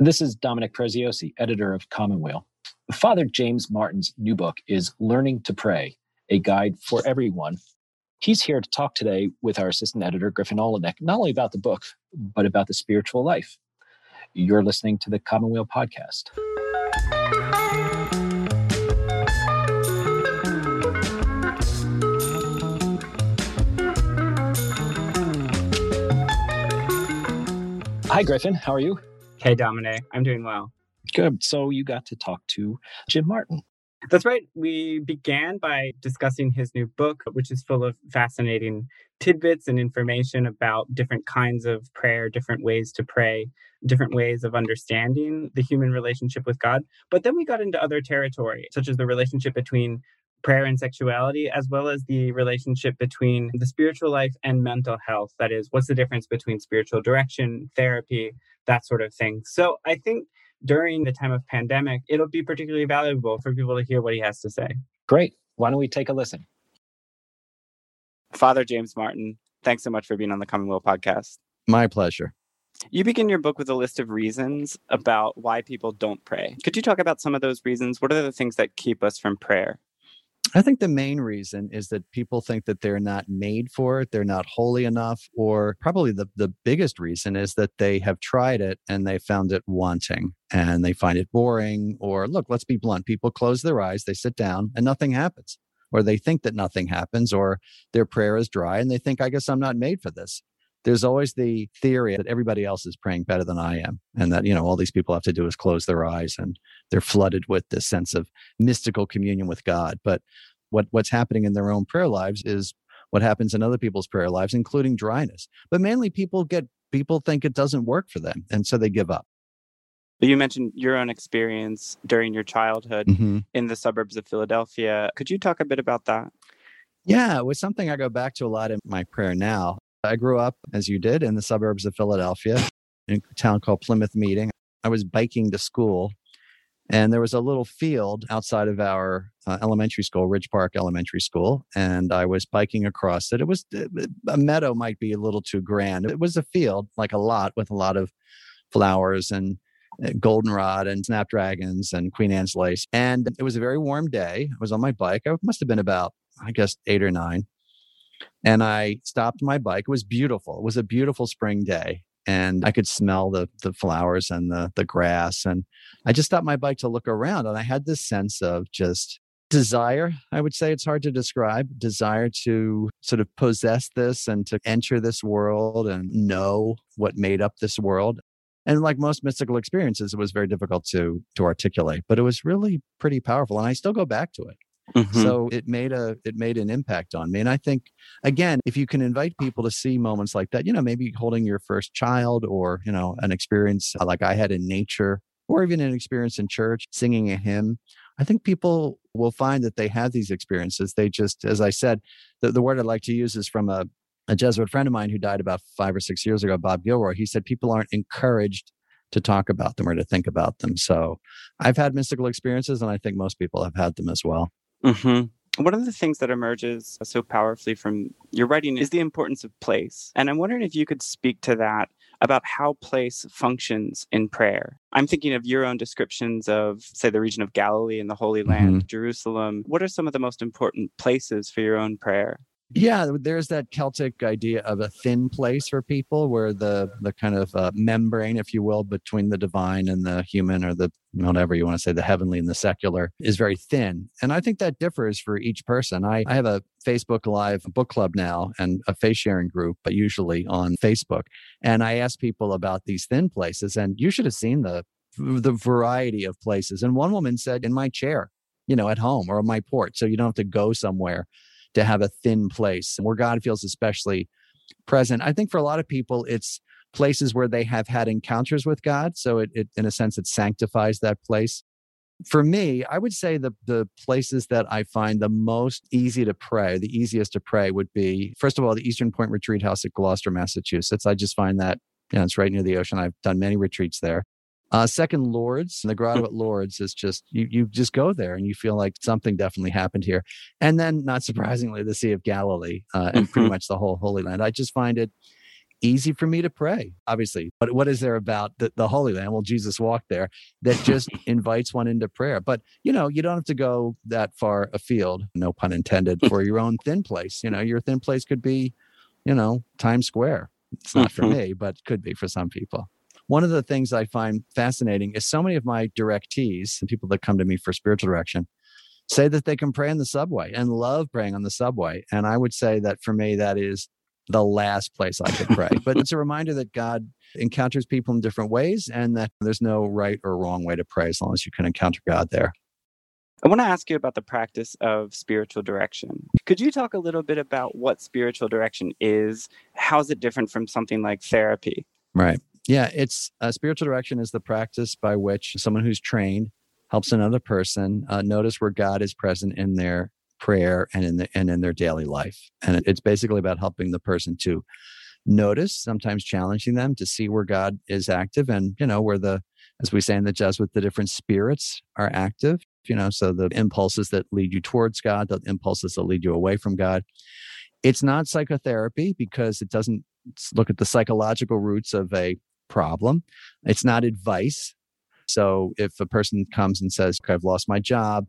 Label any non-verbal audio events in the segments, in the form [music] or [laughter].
This is Dominic Preziosi, editor of Commonweal. Father James Martin's new book is Learning to Pray, a guide for everyone. He's here to talk today with our assistant editor, Griffin Oleynick, not only about the book, but about the spiritual life. You're listening to the Commonweal podcast. Hi, Griffin. How are you? Hey, Dominic. I'm doing well. Good. So you got to talk to Jim Martin. That's right. We began by discussing his new book, which is full of fascinating tidbits and information about different kinds of prayer, different ways to pray, different ways of understanding the human relationship with God. But then we got into other territory, such as the relationship between prayer and sexuality, as well as the relationship between the spiritual life and mental health. That is, what's the difference between spiritual direction, therapy, that sort of thing. So I think during the time of pandemic, it'll be particularly valuable for people to hear what he has to say. Great. Why don't we take a listen? Father James Martin, thanks so much for being on the Commonweal podcast. My pleasure. You begin your book with a list of reasons about why people don't pray. Could you talk about some of those reasons? What are the things that keep us from prayer? I think the main reason is that people think that they're not made for it, they're not holy enough, or probably the, the biggest reason is that they have tried it and they found it wanting and they find it boring. Or look, let's be blunt people close their eyes, they sit down, and nothing happens. Or they think that nothing happens, or their prayer is dry and they think, I guess I'm not made for this there's always the theory that everybody else is praying better than I am. And that, you know, all these people have to do is close their eyes and they're flooded with this sense of mystical communion with God. But what, what's happening in their own prayer lives is what happens in other people's prayer lives, including dryness. But mainly people get, people think it doesn't work for them. And so they give up. You mentioned your own experience during your childhood mm-hmm. in the suburbs of Philadelphia. Could you talk a bit about that? Yeah, it was something I go back to a lot in my prayer now. I grew up, as you did, in the suburbs of Philadelphia, in a town called Plymouth Meeting. I was biking to school, and there was a little field outside of our uh, elementary school, Ridge Park Elementary School, and I was biking across it. It was uh, a meadow, might be a little too grand. It was a field, like a lot, with a lot of flowers and uh, goldenrod and snapdragons and Queen Anne's lace. And it was a very warm day. I was on my bike. I must have been about, I guess, eight or nine and I stopped my bike. It was beautiful. It was a beautiful spring day and I could smell the the flowers and the the grass and I just stopped my bike to look around and I had this sense of just desire i would say it's hard to describe desire to sort of possess this and to enter this world and know what made up this world and like most mystical experiences it was very difficult to to articulate but it was really pretty powerful and i still go back to it Mm-hmm. So it made a it made an impact on me. And I think again, if you can invite people to see moments like that, you know, maybe holding your first child or, you know, an experience like I had in nature or even an experience in church, singing a hymn, I think people will find that they have these experiences. They just, as I said, the, the word I'd like to use is from a, a Jesuit friend of mine who died about five or six years ago, Bob Gilroy. He said people aren't encouraged to talk about them or to think about them. So I've had mystical experiences, and I think most people have had them as well. Mm-hmm. One of the things that emerges so powerfully from your writing is the importance of place. And I'm wondering if you could speak to that about how place functions in prayer. I'm thinking of your own descriptions of, say, the region of Galilee and the Holy Land, mm-hmm. Jerusalem. What are some of the most important places for your own prayer? Yeah, there's that Celtic idea of a thin place for people where the the kind of uh, membrane, if you will, between the divine and the human or the whatever you want to say, the heavenly and the secular is very thin. And I think that differs for each person. I, I have a Facebook Live book club now and a faith sharing group, but usually on Facebook. And I ask people about these thin places, and you should have seen the the variety of places. And one woman said, in my chair, you know, at home or on my porch. So you don't have to go somewhere to have a thin place where God feels especially present. I think for a lot of people, it's places where they have had encounters with God. So it, it in a sense, it sanctifies that place. For me, I would say the the places that I find the most easy to pray, the easiest to pray would be first of all the Eastern Point Retreat House at Gloucester, Massachusetts. I just find that you know, it's right near the ocean. I've done many retreats there. Uh, second, Lourdes, the grotto at Lourdes is just you. You just go there and you feel like something definitely happened here. And then, not surprisingly, the Sea of Galilee uh, and pretty mm-hmm. much the whole Holy Land. I just find it easy for me to pray. Obviously, but what is there about the, the Holy Land? Well, Jesus walked there that just [laughs] invites one into prayer. But you know, you don't have to go that far afield, no pun intended, for your own thin place. You know, your thin place could be, you know, Times Square. It's not for mm-hmm. me, but could be for some people. One of the things I find fascinating is so many of my directees and people that come to me for spiritual direction say that they can pray in the subway and love praying on the subway. And I would say that for me, that is the last place I could pray. but it's a reminder that God encounters people in different ways and that there's no right or wrong way to pray as long as you can encounter God there. I want to ask you about the practice of spiritual direction. Could you talk a little bit about what spiritual direction is? How is it different from something like therapy? Right. Yeah, it's uh, spiritual direction is the practice by which someone who's trained helps another person uh, notice where God is present in their prayer and in the, and in their daily life. And it's basically about helping the person to notice, sometimes challenging them to see where God is active and you know where the as we say in the Jesuit, the different spirits are active. You know, so the impulses that lead you towards God, the impulses that lead you away from God. It's not psychotherapy because it doesn't look at the psychological roots of a problem. It's not advice. So if a person comes and says, I've lost my job,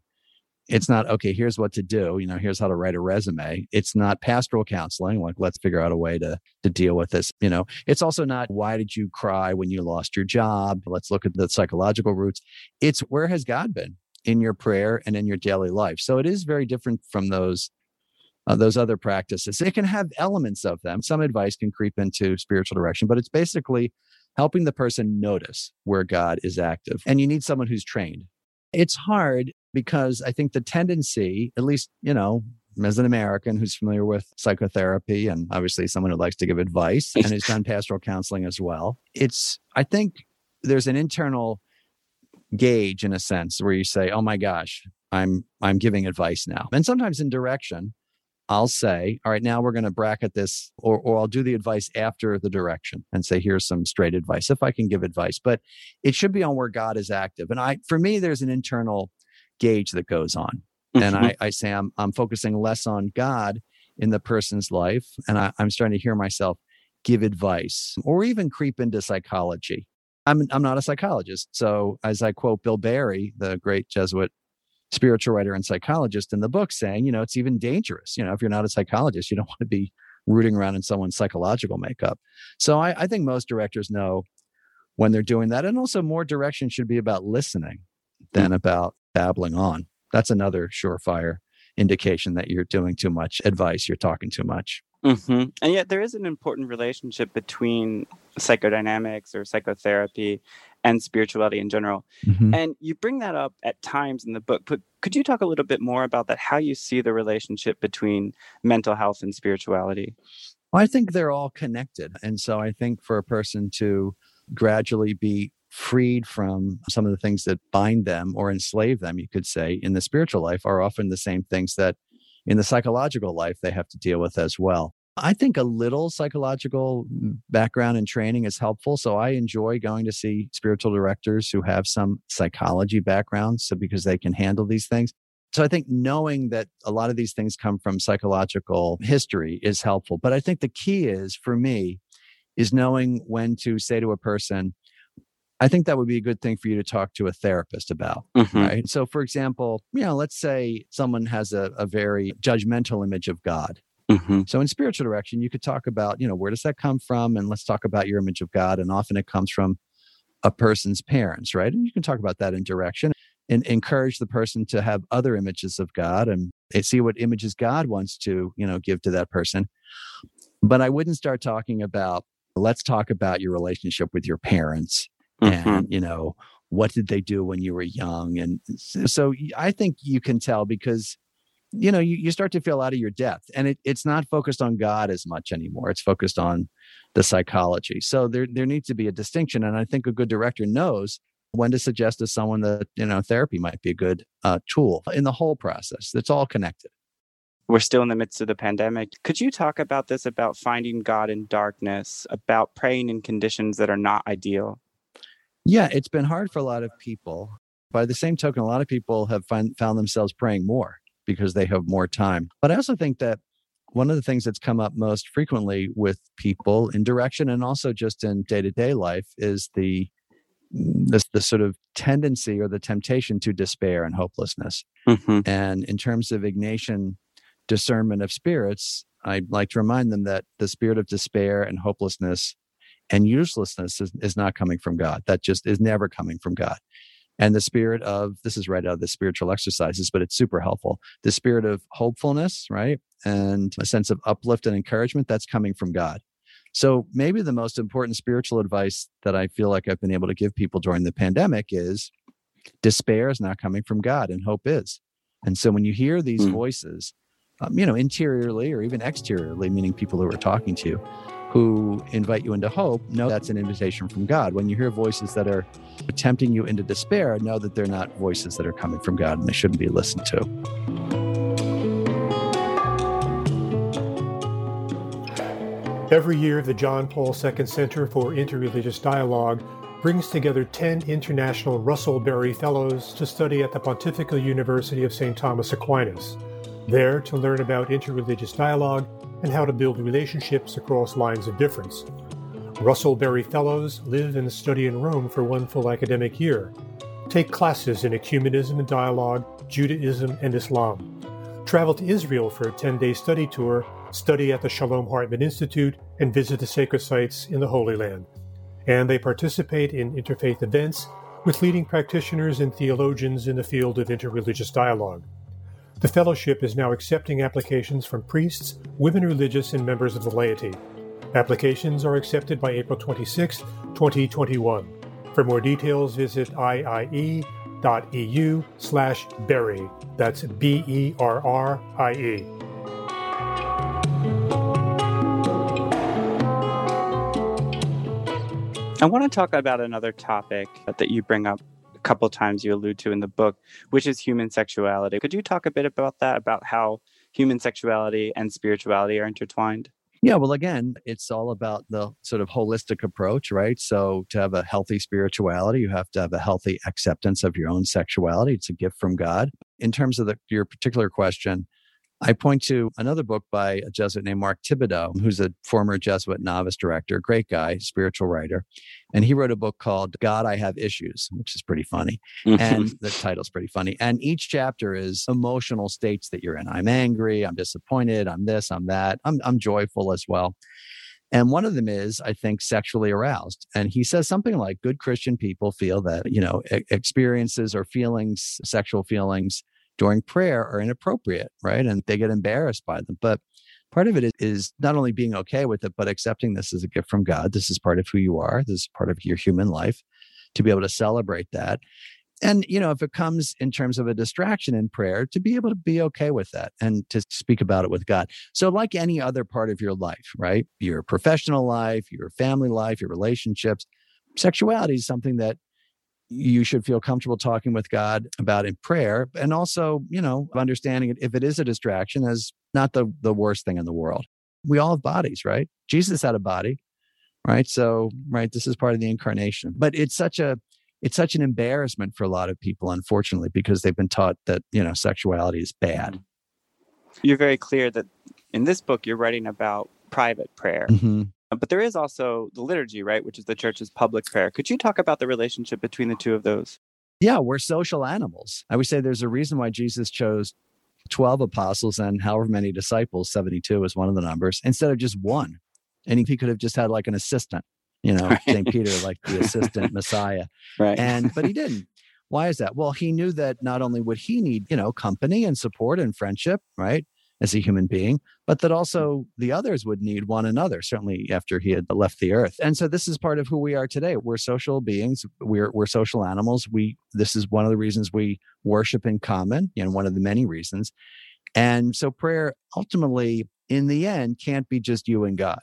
it's not okay here's what to do. You know here's how to write a resume. It's not pastoral counseling like let's figure out a way to to deal with this you know? It's also not why did you cry when you lost your job? Let's look at the psychological roots. It's where has god been in your prayer and in your daily life? So it is very different from those uh, those other practices. It can have elements of them. Some advice can creep into spiritual direction but it's basically helping the person notice where God is active. And you need someone who's trained. It's hard because I think the tendency, at least, you know, as an American who's familiar with psychotherapy and obviously someone who likes to give advice and has done [laughs] pastoral counseling as well, it's, I think there's an internal gauge in a sense where you say, oh my gosh, I'm, I'm giving advice now. And sometimes in direction, I'll say, all right, now we're going to bracket this, or, or I'll do the advice after the direction and say, here's some straight advice if I can give advice. But it should be on where God is active. And I, for me, there's an internal gauge that goes on. Mm-hmm. And I, I say, I'm, I'm focusing less on God in the person's life. And I, I'm starting to hear myself give advice or even creep into psychology. I'm, I'm not a psychologist. So, as I quote Bill Barry, the great Jesuit spiritual writer and psychologist in the book saying, you know, it's even dangerous. You know, if you're not a psychologist, you don't [laughs] want to be rooting around in someone's psychological makeup. So I, I think most directors know when they're doing that. And also, more direction should be about listening than mm-hmm. about babbling on. That's another surefire indication that you're doing too much advice, you're talking too much. Mm-hmm. And yet, there is an important relationship between psychodynamics or psychotherapy and spirituality in general. Mm-hmm. And you bring that up at times in the book, but could you talk a little bit more about that, how you see the relationship between mental health and spirituality? Well, I think they're all connected. And so I think for a person to gradually be freed from some of the things that bind them or enslave them, you could say, in the spiritual life are often the same things that in the psychological life they have to deal with as well. I think a little psychological background and training is helpful. So I enjoy going to see spiritual directors who have some psychology background. So because they can handle these things. So I think knowing that a lot of these things come from psychological history is helpful. But I think the key is for me is knowing when to say to a person, I think that would be a good thing for you to talk to a therapist about. Mm-hmm. Right. So, for example, you know, let's say someone has a, a very judgmental image of God Mm-hmm. So in spiritual direction, you could talk about, you know, where does that come from? And let's talk about your image of God. And often it comes from a person's parents, right? And you can talk about that in direction and encourage the person to have other images of God and see what images God wants to, you know, give to that person. But I wouldn't start talking about, let's talk about your relationship with your parents mm-hmm. and, you know, what did they do when you were young? And so I think you can tell because you know you, you start to feel out of your depth and it, it's not focused on god as much anymore it's focused on the psychology. So there there needs to be a distinction and i think a good director knows when to suggest to someone that you know therapy might be a good uh, tool in the whole process it's all connected. We're still in the midst of the pandemic. Could you talk about this about finding god in darkness about praying in conditions that are not ideal? Yeah it's been hard for a lot of people. By the same token a lot of people have find, found themselves praying more because they have more time. But I also think that one of the things that's come up most frequently with people in direction and also just in day-to-day life is the this the sort of tendency or the temptation to despair and hopelessness. Mm-hmm. And in terms of Ignatian discernment of spirits, I'd like to remind them that the spirit of despair and hopelessness and uselessness is, is not coming from God. That just is never coming from God. And the spirit of this is right out of the spiritual exercises, but it's super helpful. The spirit of hopefulness, right? And a sense of uplift and encouragement that's coming from God. So maybe the most important spiritual advice that I feel like I've been able to give people during the pandemic is despair is not coming from God and hope is. And so when you hear these mm. voices, um, you know, interiorly or even exteriorly, meaning people who are talking to you, who invite you into hope, know that's an invitation from God. When you hear voices that are tempting you into despair, know that they're not voices that are coming from God and they shouldn't be listened to. Every year, the John Paul II Center for Interreligious Dialogue brings together 10 international Russell Berrie Fellows to study at the Pontifical University of St. Thomas Aquinas, there to learn about interreligious dialogue and how to build relationships across lines of difference. Russell Berrie Fellows live and study in Rome for one full academic year, take classes in ecumenism and dialogue, Judaism, and Islam, travel to Israel for a 10 day study tour study at the Shalom Hartman Institute, and visit the sacred sites in the Holy Land. And they participate in interfaith events with leading practitioners and theologians in the field of interreligious dialogue. The fellowship is now accepting applications from priests, women religious, and members of the laity. Applications are accepted by April 26, 2021. For more details, visit iie.eu slash berrie. That's B E R R I E. I want to talk about another topic that you bring up couple times you allude to in the book, which is human sexuality. Could you talk a bit about that, about how human sexuality and spirituality are intertwined? Yeah, well, again, it's all about the sort of holistic approach, right? So, to have a healthy spirituality, you have to have a healthy acceptance of your own sexuality. It's a gift from God. In terms of the, your particular question, I point to another book by a Jesuit named Mark Thibodeaux, who's a former Jesuit novice director, great guy, spiritual writer. And he wrote a book called God, I Have Issues, which is pretty funny. Mm-hmm. And the title's pretty funny. And each chapter is emotional states that you're in. I'm angry, I'm disappointed, I'm this, I'm that, I'm, I'm joyful as well. And one of them is, I think, sexually aroused. And he says something like good Christian people feel that, you know, experiences or feelings, sexual feelings, during prayer are inappropriate, right? And they get embarrassed by them. But part of it is not only being okay with it, but accepting this as a gift from God. This is part of who you are, this is part of your human life to be able to celebrate that. And, you know, if it comes in terms of a distraction in prayer, to be able to be okay with that and to speak about it with God. So, like any other part of your life, right? Your professional life, your family life, your relationships, sexuality is something that you should feel comfortable talking with God about in prayer and also, you know, understanding it if it is a distraction as not the the worst thing in the world. We all have bodies, right? Jesus had a body, right? So, right, this is part of the incarnation. But it's such a it's such an embarrassment for a lot of people unfortunately because they've been taught that, you know, sexuality is bad. You're very clear that in this book you're writing about private prayer. Mm-hmm. Uh, but there is also the liturgy, right, which is the church's public prayer. Could you talk about the relationship between the two of those? Yeah, we're social animals. I would say there's a reason why Jesus chose 12 apostles and however many disciples, 72 is one of the numbers, instead of just one. And he could have just had like an assistant, you know, [laughs] right. St. Peter, like the assistant Messiah. Right. And, but he [laughs] didn't. Why is that? Well, he knew that not only would he need, you know, company and support and friendship, right? As a human being, but that also the others would need one another, certainly after he had left the earth. And so this is part of who we are today. We're social beings. We're, we're social animals. We, this is one of the reasons we worship in common, you know, one of the many reasons. And so prayer ultimately, in the end, can't be just you and God,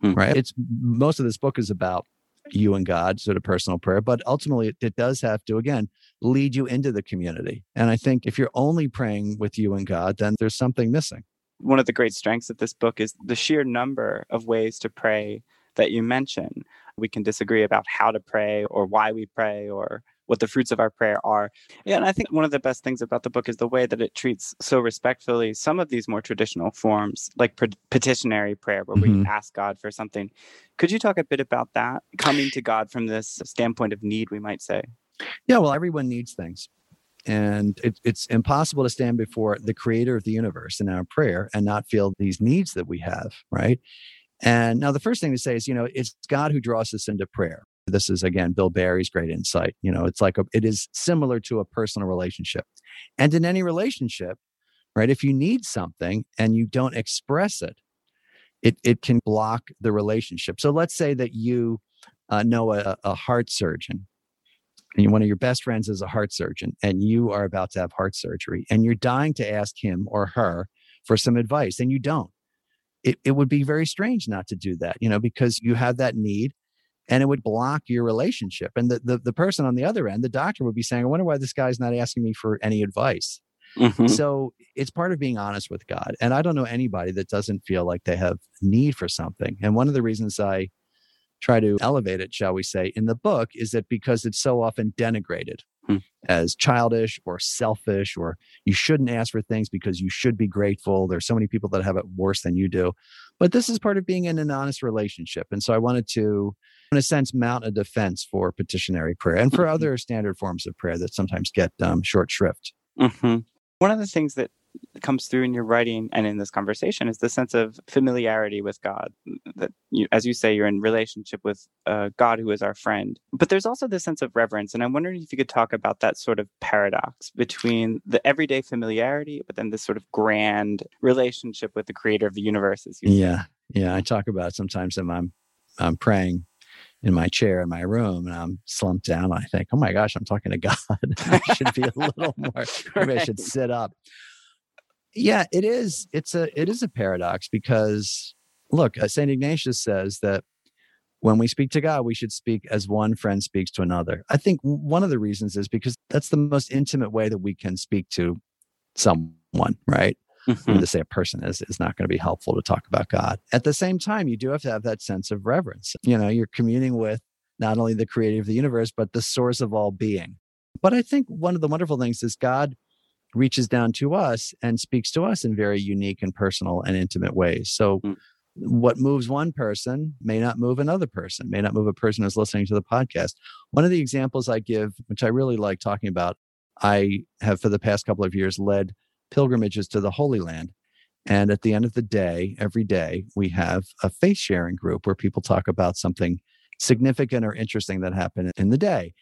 hmm. right? It's most of this book is about you and God, sort of personal prayer. But ultimately, it, does have to, again, lead you into the community. And I think if you're only praying with you and God, then there's something missing. One of the great strengths of this book is the sheer number of ways to pray that you mention. We can disagree about how to pray or why we pray or what the fruits of our prayer are. Yeah, and I think one of the best things about the book is the way that it treats so respectfully some of these more traditional forms, like petitionary prayer, where mm-hmm. we ask God for something. Could you talk a bit about that, coming to God from this standpoint of need, we might say? Yeah, well, everyone needs things. And it, it's impossible to stand before the creator of the universe in our prayer and not feel these needs that we have, right? And now the first thing to say is, you know, it's God who draws us into prayer. This is again Bill Barry's great insight. You know, it's like a, it is similar to a personal relationship. And in any relationship, right, if you need something and you don't express it, it it can block the relationship. So let's say that you uh, know a, a heart surgeon and one of your best friends is a heart surgeon and you are about to have heart surgery and you're dying to ask him or her for some advice and you don't it, it would be very strange not to do that you know because you have that need and it would block your relationship and the, the, the person on the other end the doctor would be saying i wonder why this guy's not asking me for any advice mm-hmm. so it's part of being honest with god and i don't know anybody that doesn't feel like they have need for something and one of the reasons i try to elevate it, shall we say, in the book is that because it's so often denigrated hmm. as childish or selfish, or you shouldn't ask for things because you should be grateful. There's so many people that have it worse than you do. But this is part of being in an honest relationship. And so I wanted to, in a sense, mount a defense for petitionary prayer and for mm-hmm. other standard forms of prayer that sometimes get um, short shrift. Mm-hmm. One of the things that comes through in your writing and in this conversation is the sense of familiarity with God. That you, as you say, you're in relationship with uh, God, who is our friend. But there's also this sense of reverence, and I'm wondering if you could talk about that sort of paradox between the everyday familiarity, but then this sort of grand relationship with the Creator of the universe. As you yeah, say. yeah, I talk about sometimes when I'm I'm praying in my chair in my room and I'm slumped down. I think, oh my gosh, I'm talking to God. [laughs] I should be a little [laughs] more, maybe. I should sit up yeah it is. It's a it is a paradox because look uh, saint ignatius says that when we speak to god we should speak as one friend speaks to another. I think one of the reasons is because that's the most intimate way that we can speak to someone right? Mm-hmm. to say a person is is not going to be helpful to talk about god. At the same time you do have to have that sense of reverence. You know you're communing with not only the creator of the universe but the source of all being. But i think one of the wonderful things is god reaches down to us and speaks to us in very unique and personal and intimate ways. So, mm. what moves one person may not move another person, may not move a person who's listening to the podcast. One of the examples I give, which I really like talking about, I have for the past couple of years led pilgrimages to the Holy Land. And at the end of the day, every day, we have a faith sharing group where people talk about something significant or interesting that happened in the day.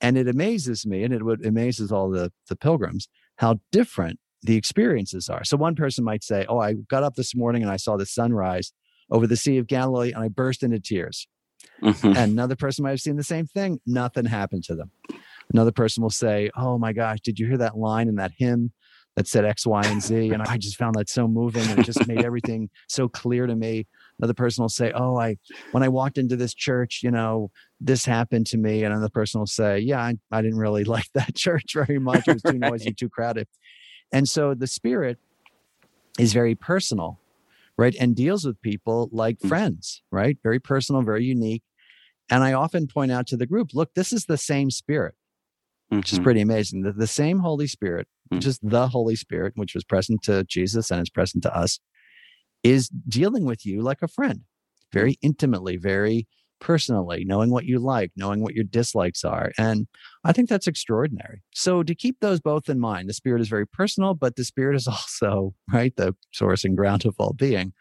And it amazes me, and it would amazes all the, the pilgrims, how different the experiences are. So one person might say, Oh, I got up this morning and I saw the sunrise over the Sea of Galilee and I burst into tears. Mm-hmm. And another person might have seen the same thing. Nothing happened to them. Another person will say, Oh my gosh, did you hear that line in that hymn that said X, Y, and Z? [laughs] And I just found that so moving and it just made everything so clear to me. Another person will say, Oh, I, when I walked into this church, you know, this happened to me. And another person will say, Yeah, I, I didn't really [laughs] like that church very much. It was too noisy, [laughs] too crowded. And so the spirit is very personal, right? And deals with people like mm. friends, right? Very personal, very unique. And I often point out to the group, look, this is the same spirit, mm-hmm. which is mm-hmm. pretty amazing. The, the same Holy Spirit, mm-hmm. is the Holy Spirit, which was present to Jesus and is present to us, is dealing with you like a friend, very mm. intimately, very personally, knowing what you like, knowing what your dislikes are. And I think that's extraordinary. So to keep those both in mind, the spirit is very personal, but the spirit is [laughs] also, right, the source and ground of all being.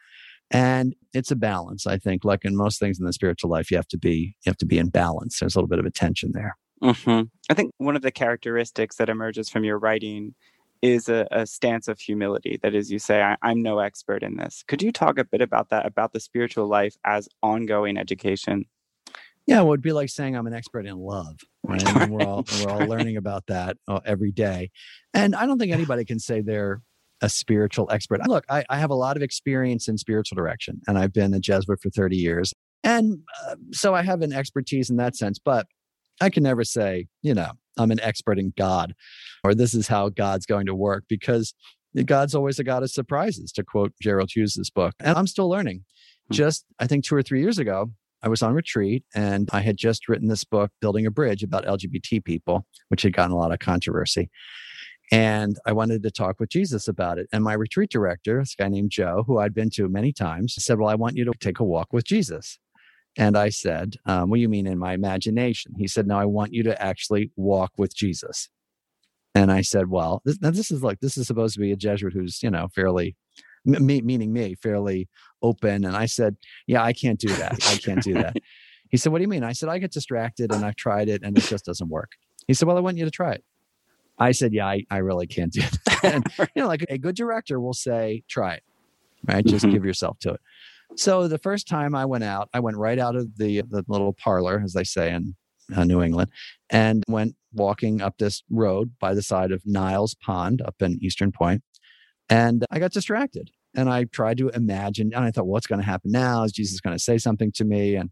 And it's a balance. I think, like in most things in the spiritual life, you have to be you have to be in balance. There's a little bit of a tension there. Mm-hmm. I think one of the characteristics that emerges from your writing is a, a, stance of humility. That is, you say, I, am no expert in this. Could you talk a bit about that, about the spiritual life as ongoing education? Yeah, well, it would be like saying I'm an expert in love, right? And we're all [laughs] we're all learning about that uh, every day, and I don't think anybody can say they're a spiritual expert. Look, I, I have a lot of experience in spiritual direction, and I've been a Jesuit for 30 years, and uh, so I have an expertise in that sense. But I can never say, you know, I'm an expert in God or this is how God's going to work because God's always a God of surprises, to quote Gerard Hughes' book. And I'm still learning. Hmm. Just, I think, two or three years ago, I was on retreat and I had just written this book, Building a Bridge, about LGBT people, which had gotten a lot of controversy. And I wanted to talk with Jesus about it. And my retreat director, this guy named Joe, who I'd been to many times, said, Well, I want you to take a walk with Jesus. And I said, um, What do you mean in my imagination? He said, No, I want you to actually walk with Jesus. And I said, Well, this, this is like, this is supposed to be a Jesuit who's, you know, fairly, me, meaning me, fairly open. And I said, Yeah, I can't do that. I can't do that. [laughs] he said, What do you mean? I said, I get distracted and I've tried it and it just doesn't work. He said, Well, I want you to try it. I said, yeah, I, I really can't do [laughs] that. and, [laughs] you know, like a good director will say, try it, right? Just mm-hmm. give yourself to it. So the first time I went out, I went right out of the, the little parlor, as they say in uh, New England, and went walking up this road by the side of Niles Pond up in Eastern Point. And I got distracted and I tried to imagine, and I thought, what's going to happen now? Is Jesus going to say something to me? And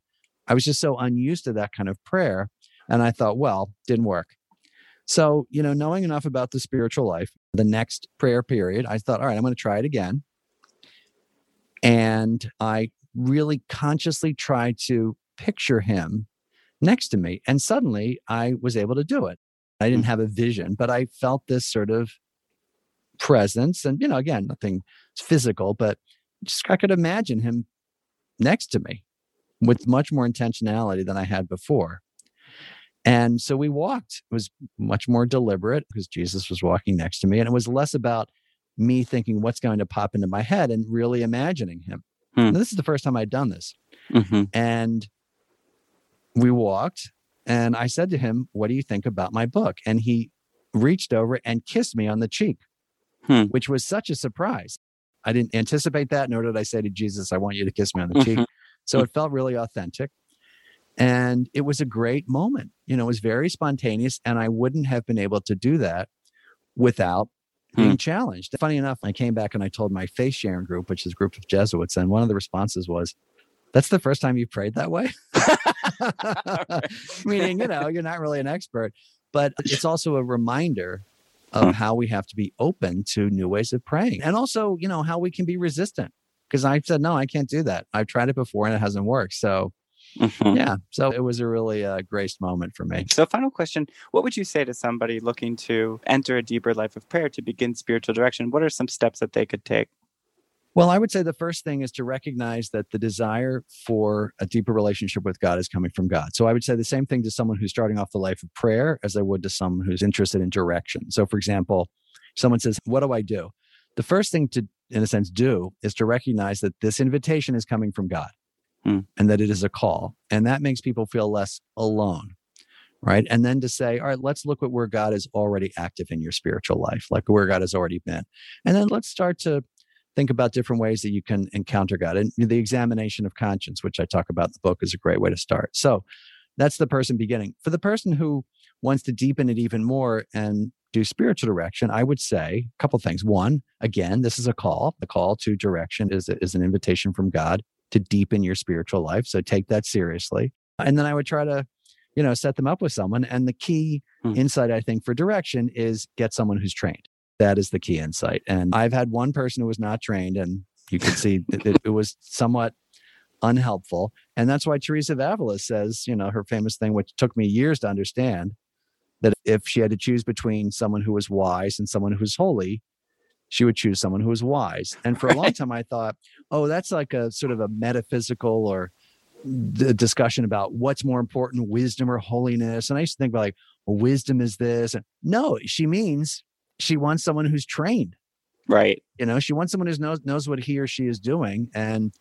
I was just so unused to that kind of prayer. And I thought, well, didn't work. So, you know, knowing enough about the spiritual life, the next prayer period, I thought, all right, I'm going to try it again. And I really consciously tried to picture him next to me. And suddenly I was able to do it. I didn't mm. have a vision, but I felt this sort of presence. And, you know, again, nothing physical, but just I could imagine him next to me with much more intentionality than I had before. And so we walked. It was much more deliberate because Jesus was walking next to me. And it was less about me thinking what's going to pop into my head and really imagining him. Hmm. this is the first time I'd done this. Mm-hmm. And we walked, and I said to him, What do you think about my book? And he reached over and kissed me on the cheek, hmm. which was such a surprise. I didn't anticipate that, nor did I say to Jesus, I want you to kiss me on the mm-hmm. cheek. So it felt really authentic. And it was a great moment. You know, it was very spontaneous. And I wouldn't have been able to do that without being hmm. challenged. Funny enough, I came back and I told my faith sharing group, which is a group of Jesuits, and one of the responses was, That's the first time you prayed that way? [laughs] [laughs] Meaning, you know, you're not really an expert, but it's also a reminder of how we have to be open to new ways of praying and also, you know, how we can be resistant. Because I said, No, I can't do that. I've tried it before and it hasn't worked. So Mm-hmm. Yeah. So it was a really uh, graced moment for me. So, final question What would you say to somebody looking to enter a deeper life of prayer to begin spiritual direction? What are some steps that they could take? Well, I would say the first thing is to recognize that the desire for a deeper relationship with God is coming from God. So I would say the same thing to someone who's starting off the life of prayer as I would to someone who's interested in direction. So, for example, someone says, What do I do? The first thing to, in a sense, do is to recognize that this invitation is coming from God mm. and that it is a call. And that makes people feel less alone. Right. And then to say, all right, let's look at where God is already active in your spiritual life, like where God has already been. And then let's start to think about different ways that you can encounter God. And the examination of conscience, which I talk about in the book, is a great way to start. So that's the person beginning. For the person who wants to deepen it even more and do spiritual direction, I would say a couple things. One, again, this is a call. The call to direction is, is an invitation from God to deepen your spiritual life. So take that seriously. And then I would try to, you know, set them up with someone. And the key hmm. insight, I think, for direction is get someone who's trained. That is the key insight. And I've had one person who was not trained, and you could see that it, was somewhat unhelpful. And that's why Teresa of Avila says, you know, her famous thing, which took me years to understand, that if she had to choose between someone who was wise and someone who was holy, she would choose someone who was wise. And for a long time, I thought, oh, that's like a sort of a metaphysical or d- discussion about what's more important, wisdom or holiness. And I used to think about like, well, wisdom is this. And no, she means she wants someone who's trained. Right. You know, she wants someone who knows knows what he or she is doing. And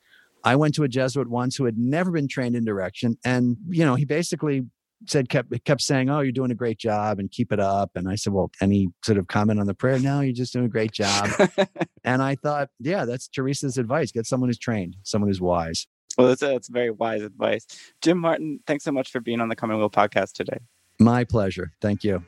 I went to a Jesuit once who had never been trained in direction. And, you know, he basically said kept kept saying, "Oh, you're doing a great job and keep it up." And I said, "Well, any sort of comment on the prayer? No, you're just doing a great job." [laughs] and I thought, yeah, that's Teresa's advice: get someone who's trained, someone who's wise. Well, that's that's very wise advice. Jim Martin, thanks so much for being on the Commonweal podcast today. My pleasure. Thank you.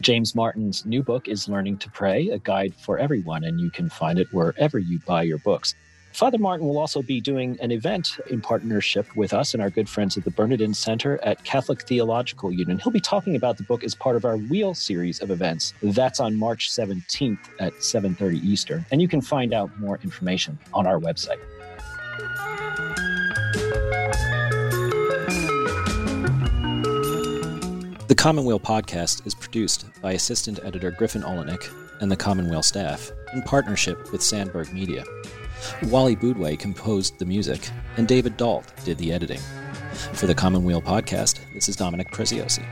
James Martin's new book is Learning to Pray, a guide for everyone, and you can find it wherever you buy your books. Father Martin will also be doing an event in partnership with us and our good friends at the Bernardin Center at Catholic Theological Union. He'll be talking about the book as part of our Wheel series of events. That's on March 17th at 7:30 Eastern, and you can find out more information on our website. The Commonweal podcast is produced by assistant editor Griffin Oleynick and the Commonweal staff in partnership with Sandberg Media. Wally Boudway composed the music, and David Dalt did the editing. For the Commonweal podcast, this is Dominic Preziosi.